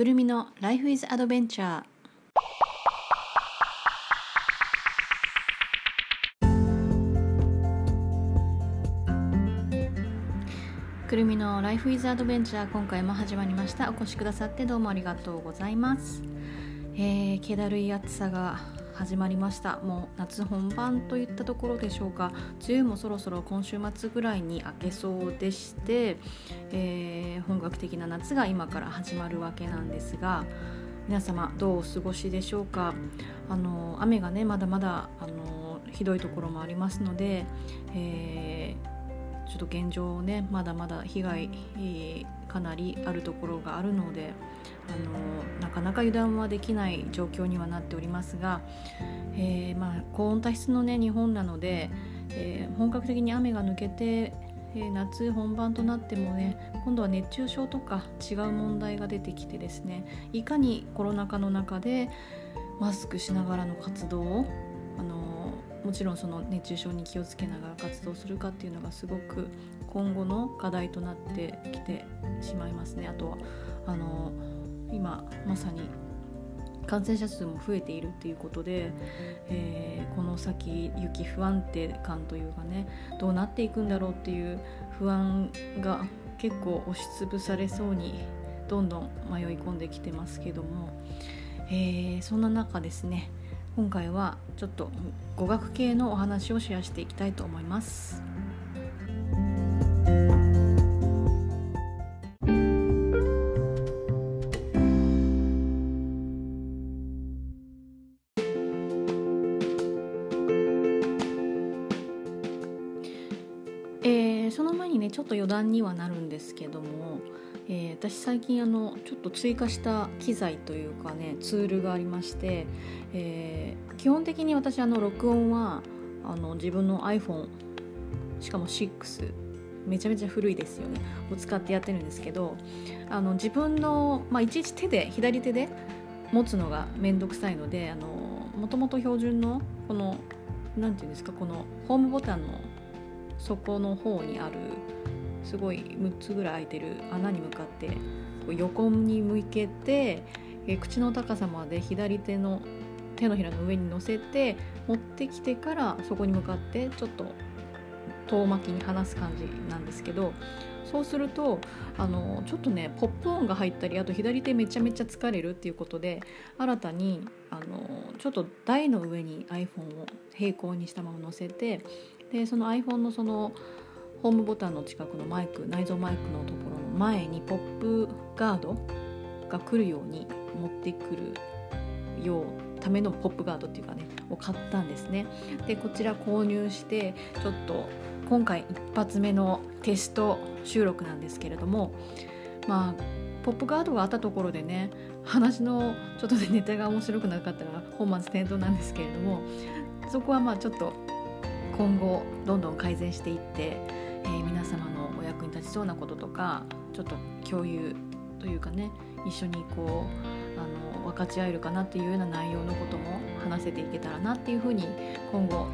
くるみの Life is Adventure くるみの Life is Adventure 今回も始まりました。お越しくださってどうもありがとうございます。えー、気だるい暑さが始まりました。もう夏本番といったところでしょうか。梅雨もそろそろ今週末ぐらいに明けそうでして、えー、本格的な夏が今から始まるわけなんですが皆様どうお過ごしでしょうか。あの雨がねまだまだあのひどいところもありますので、えー、ちょっと現状ねまだまだ被害、えー、かなりあるところがあるのであのなかなか油断はできない状況にはなっておりますが、えー、まあ、高温多湿の、ね、日本なので、えー、本格的に雨が抜けて、えー、夏本番となってもね今度は熱中症とか違う問題が出てきてですねいかにコロナ禍の中でマスクしながらの活動をあのもちろんその熱中症に気をつけながら活動するかっていうのがすごく今後の課題となってきてしまいますね。あとはあの今まさに感染者数も増えているっていうことで、えー、この先雪不安定感というかねどうなっていくんだろうっていう不安が結構押しつぶされそうにどんどん迷い込んできてますけども、えー、そんな中ですね今回はちょっと語学系のお話をシェアしていきたいと思います。にはなるんですけども、えー、私最近あのちょっと追加した機材というかねツールがありまして、えー、基本的に私あの録音はあの自分の iPhone しかも6めちゃめちゃ古いですよね。を使ってやってるんですけどあの自分の、まあ、いちいち手で左手で持つのが面倒くさいのでもともと標準のこの何て言うんですかこのホームボタンの底の方にあるすごい6つぐらい開いてる穴に向かって横に向けて口の高さまで左手の手のひらの上に乗せて持ってきてからそこに向かってちょっと遠巻きに離す感じなんですけどそうするとあのちょっとねポップ音が入ったりあと左手めちゃめちゃ疲れるっていうことで新たにあのちょっと台の上に iPhone を平行にしたまま乗せてでその iPhone のそのホームボタンの近くのマイク内蔵マイクのところの前にポップガードが来るように持ってくるようためのポップガードっていうかねを買ったんですね。でこちら購入してちょっと今回一発目のテスト収録なんですけれどもまあポップガードがあったところでね話のちょっとねネタが面白くなかったら本末転倒なんですけれどもそこはまあちょっと今後どんどん改善していって、えー、皆様のお役に立ちそうなこととかちょっと共有というかね一緒にこうあの分かち合えるかなっていうような内容のことも話せていけたらなっていうふうに今後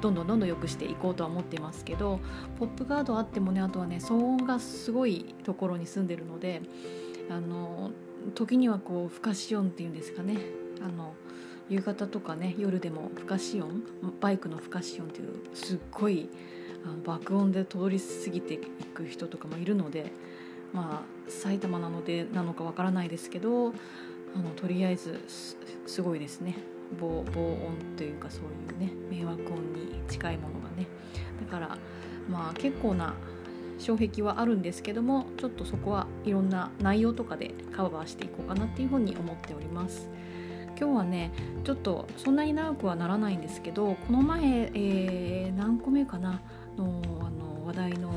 どんどんどんどん良くしていこうとは思ってますけどポップガードあってもねあとはね騒音がすごいところに住んでるのであの時にはこう不可視音っていうんですかねあの夕方とかね夜でも不可視音バイクの不可視音っていうすっごいあの爆音で通り過ぎていく人とかもいるのでまあ埼玉なのでなのかわからないですけどあのとりあえずすごいですね。防防音というかそういうね迷惑音に近いものがね。だからまあ結構な障壁はあるんですけどもちょっとそこはいろんな内容とかでカバーしていこうかなっていうふうに思っております。今日はねちょっとそんなに長くはならないんですけどこの前、えー、何個目かな？のあの話題の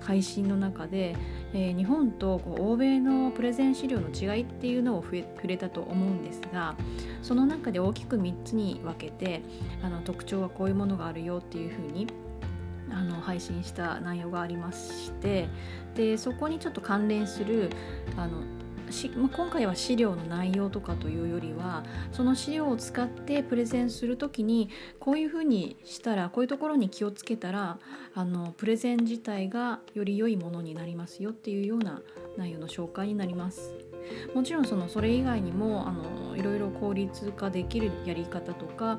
配信の中で、えー、日本とこう欧米のプレゼン資料の違いっていうのを触れたと思うんですがその中で大きく3つに分けてあの特徴はこういうものがあるよっていうふうにあの配信した内容がありましてでそこにちょっと関連するあのし、まあ、今回は資料の内容とかというよりはその資料を使ってプレゼンする時にこういうふうにしたらこういうところに気をつけたらあのプレゼン自体がより良いものになりますよっていうような内容の紹介になります。もちろんそのそれ以外にもあのいろいろ効率化できるやり方とか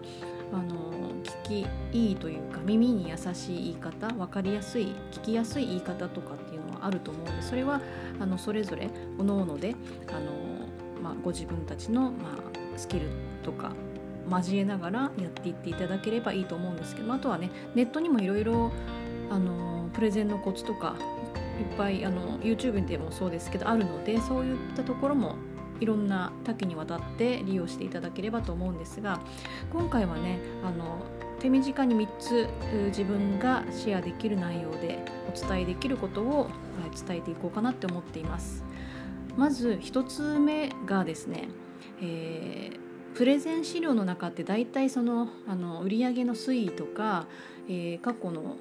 あの聞きいいというか耳に優しい言い方分かりやすい聞きやすい言い方とかっていうのあると思うのでそれはあのそれぞれ各々であの、まあ、ご自分たちの、まあ、スキルとか交えながらやっていっていただければいいと思うんですけどあとはねネットにもいろいろプレゼンのコツとかいっぱいあの YouTube でもそうですけどあるのでそういったところもいろんな多岐にわたって利用していただければと思うんですが今回はねあの手短に3つ自分がシェアできる内容でお伝えできることを伝えていこうかなって思っています。まず1つ目がですね、えー、プレゼン資料の中って大体そのあの売上の推移とか、えー、過去の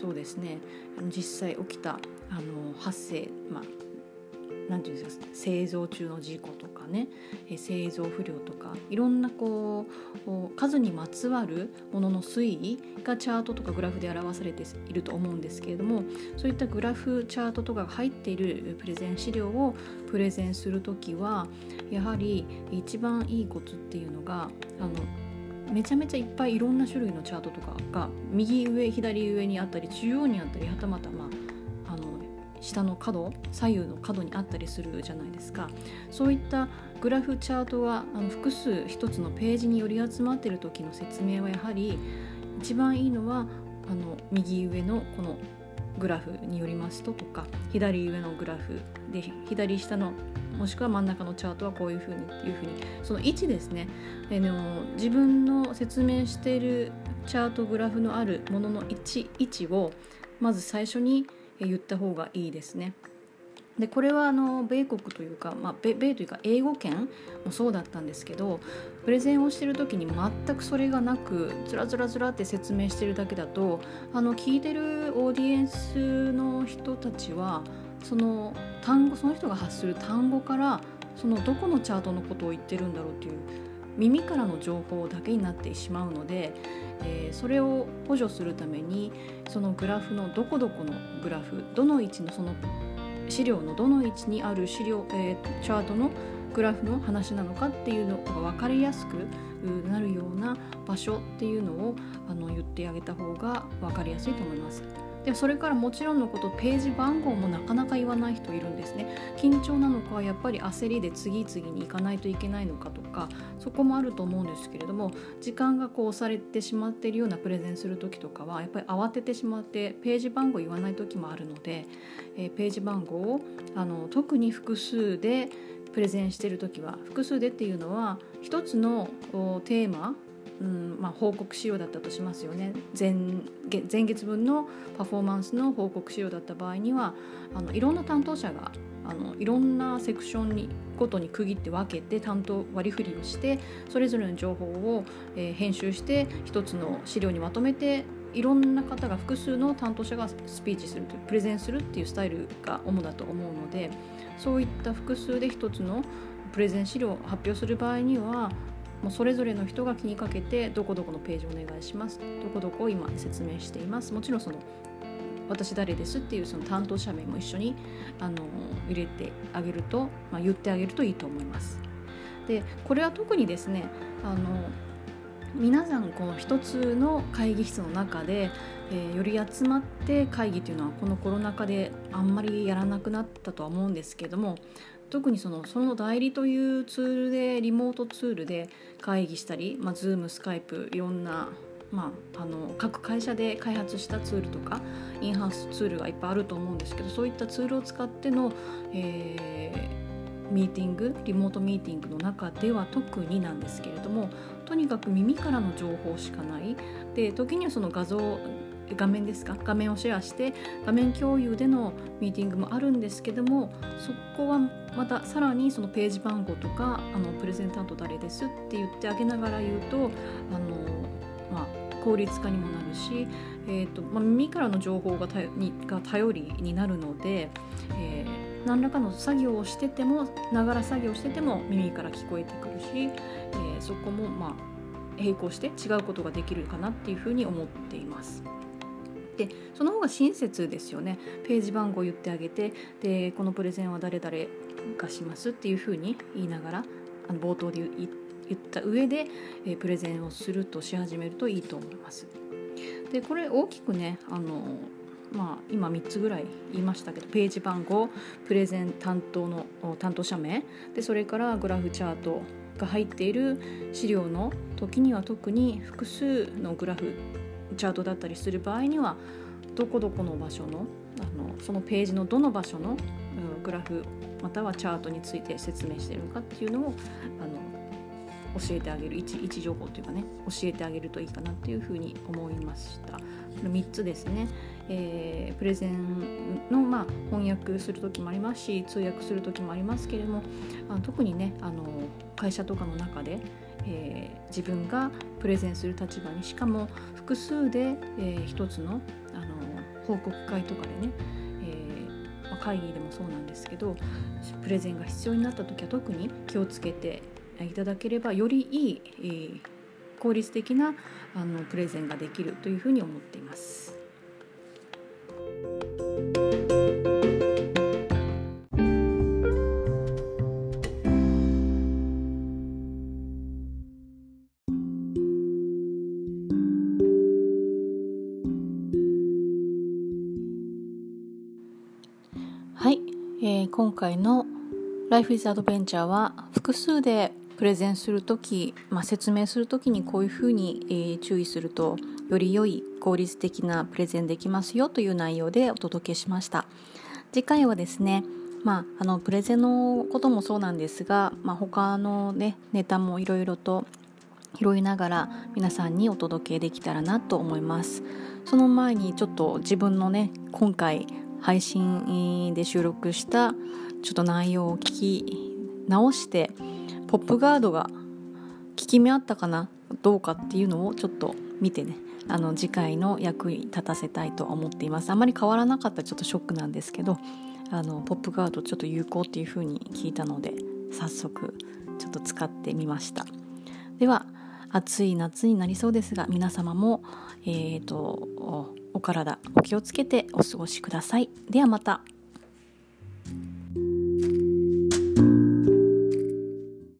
そうですね実際起きたあの発生、まあ、何て言うんですか製造中の事故とかね製造不良とかいろんなこう数にまつわるものの推移がチャートとかグラフで表されていると思うんですけれどもそういったグラフチャートとかが入っているプレゼン資料をプレゼンする時はやはり一番いいコツっていうのがあのめちゃめちゃいっぱいいろんな種類のチャートとかが右上左上にあったり中央にあったりはたまたまあ下の角左右の角にあったりするじゃないですか。そういったグラフチャートがあの複数一つのページにより集まっている時の説明はやはり一番いいのはあの右上のこのグラフによりますととか左上のグラフで左下のもしくは真ん中のチャートはこういうふうにっていうふうにその位置ですね。でも自分の説明しているチャートグラフのあるものの位置位置をまず最初に言った方がいいですね。でこれはあの米国というか、まあ、米米というか英語圏もそうだったんですけどプレゼンをしてる時に全くそれがなくずらずらずらって説明してるだけだとあの聞いてるオーディエンスの人たちはその単語その人が発する単語からそのどこのチャートのことを言ってるんだろうっていう耳からの情報だけになってしまうので、えー、それを補助するためにそのグラフのどこどこのグラフどの位置のその資料のどの位置にある資料、えー、チャートのグラフの話なのかっていうのが分かりやすくなるような場所っていうのをあの言ってあげた方が分かりやすいと思います。でそれからもちろんのことページ番号もなかなか言わない人いるんですね。緊張なのかやっぱり焦りで次々に行かないといけないのかとかそこもあると思うんですけれども時間がこう押されてしまっているようなプレゼンする時とかはやっぱり慌ててしまってページ番号言わない時もあるので、えー、ページ番号をあの特に複数でプレゼンしてる時は複数でっていうのは一つのテーマうんまあ、報告資料だったとしますよね。前前月分のパフォーマンスの報告資料だった場合にはあのいろんな担当者があのいろんなセクションにごとに区切って分けて担当割り振りをしてそれぞれの情報を、えー、編集して一つの資料にまとめていろんな方が複数の担当者がスピーチするというプレゼンするっていうスタイルが主だと思うのでそういった複数で一つのプレゼン資料を発表する場合にはもうそれぞれの人が気にかけてどこどこのページお願いしますどこどこを今説明していますもちろんその私誰ですっていうその担当者名も一緒にあの入れてあげると、まあ、言ってあげるといいと思います。でこれは特にですねあの皆さんこの一つの会議室の中で、えー、より集まって会議というのはこのコロナ禍であんまりやらなくなったとは思うんですけども特にそのその代理というツールでリモートツールで会議したり、まあ、Zoom、Skype いろんな、まあ、あの各会社で開発したツールとかインハウスツールがいっぱいあると思うんですけどそういったツールを使っての、えー、ミーティングリモートミーティングの中では特になんですけれどもとにかく耳からの情報しかない。で時にはその画像画面ですか？画面をシェアして画面共有でのミーティングもあるんですけどもそこはまたさらにそのページ番号とかあのプレゼンタント誰ですって言ってあげながら言うとあの、まあ、効率化にもなるし、えーとまあ、耳からの情報がにが頼りになるので、えー、何らかの作業をしててもながら作業してても耳から聞こえてくるし、えー、そこもまあ並行して違うことができるかなっていうふうに思っています。でその方が親切ですよねページ番号言ってあげてでこのプレゼンは誰々化しますっていうふうに言いながらあの冒頭で言った上で、え、プレゼンをするとし始めるといいと思います。でこれ大きくねあのまあ、今3つぐらい言いましたけどページ番号プレゼン担当の担当者名でそれからグラフチャートが入っている資料の時には特に複数のグラフチャートだったりする場合にはどこどこの場所のあのそのページのどの場所のグラフまたはチャートについて説明しているのかっていうのをあの教えてあげる位置位置情報というかね教えてあげるといいかなっていうふうに思いました。3つですね、えー、プレゼンの、まあ、翻訳する時もありますし通訳する時もありますけれどもあ特にねあの会社とかの中で、えー、自分がプレゼンする立場にしかも複数で、えー、一つのあの報告会とかでね、えーまあ、会議でもそうなんですけどプレゼンが必要になった時は特に気をつけていただければよりいい、えー、効率的なあのプレゼンができるというふうに思っています。今回の Life is Adventure は複数でプレゼンする時、まあ、説明する時にこういうふうに、え、注意するとより良い効率的なプレゼンできますよという内容でお届けしました。次回はですねまあ、あのプレゼンのこともそうなんですが、まあ、他の、ね、ネタもいろいろと拾いながら皆さんにお届けできたらなと思います。その前にちょっと自分のね今回配信で収録したちょっと内容を聞き直してポップガードが効き目あったかなどうかっていうのをちょっと見てね。あの次回の役に立たせたいと思っています。あまり変わらなかったちょっとショックなんですけどあのポップガードちょっと有効っていう風に聞いたので早速ちょっと使ってみました。では暑い夏になりそうですが皆様も、えー、とお体お気をつけてお過ごしくださいではまた。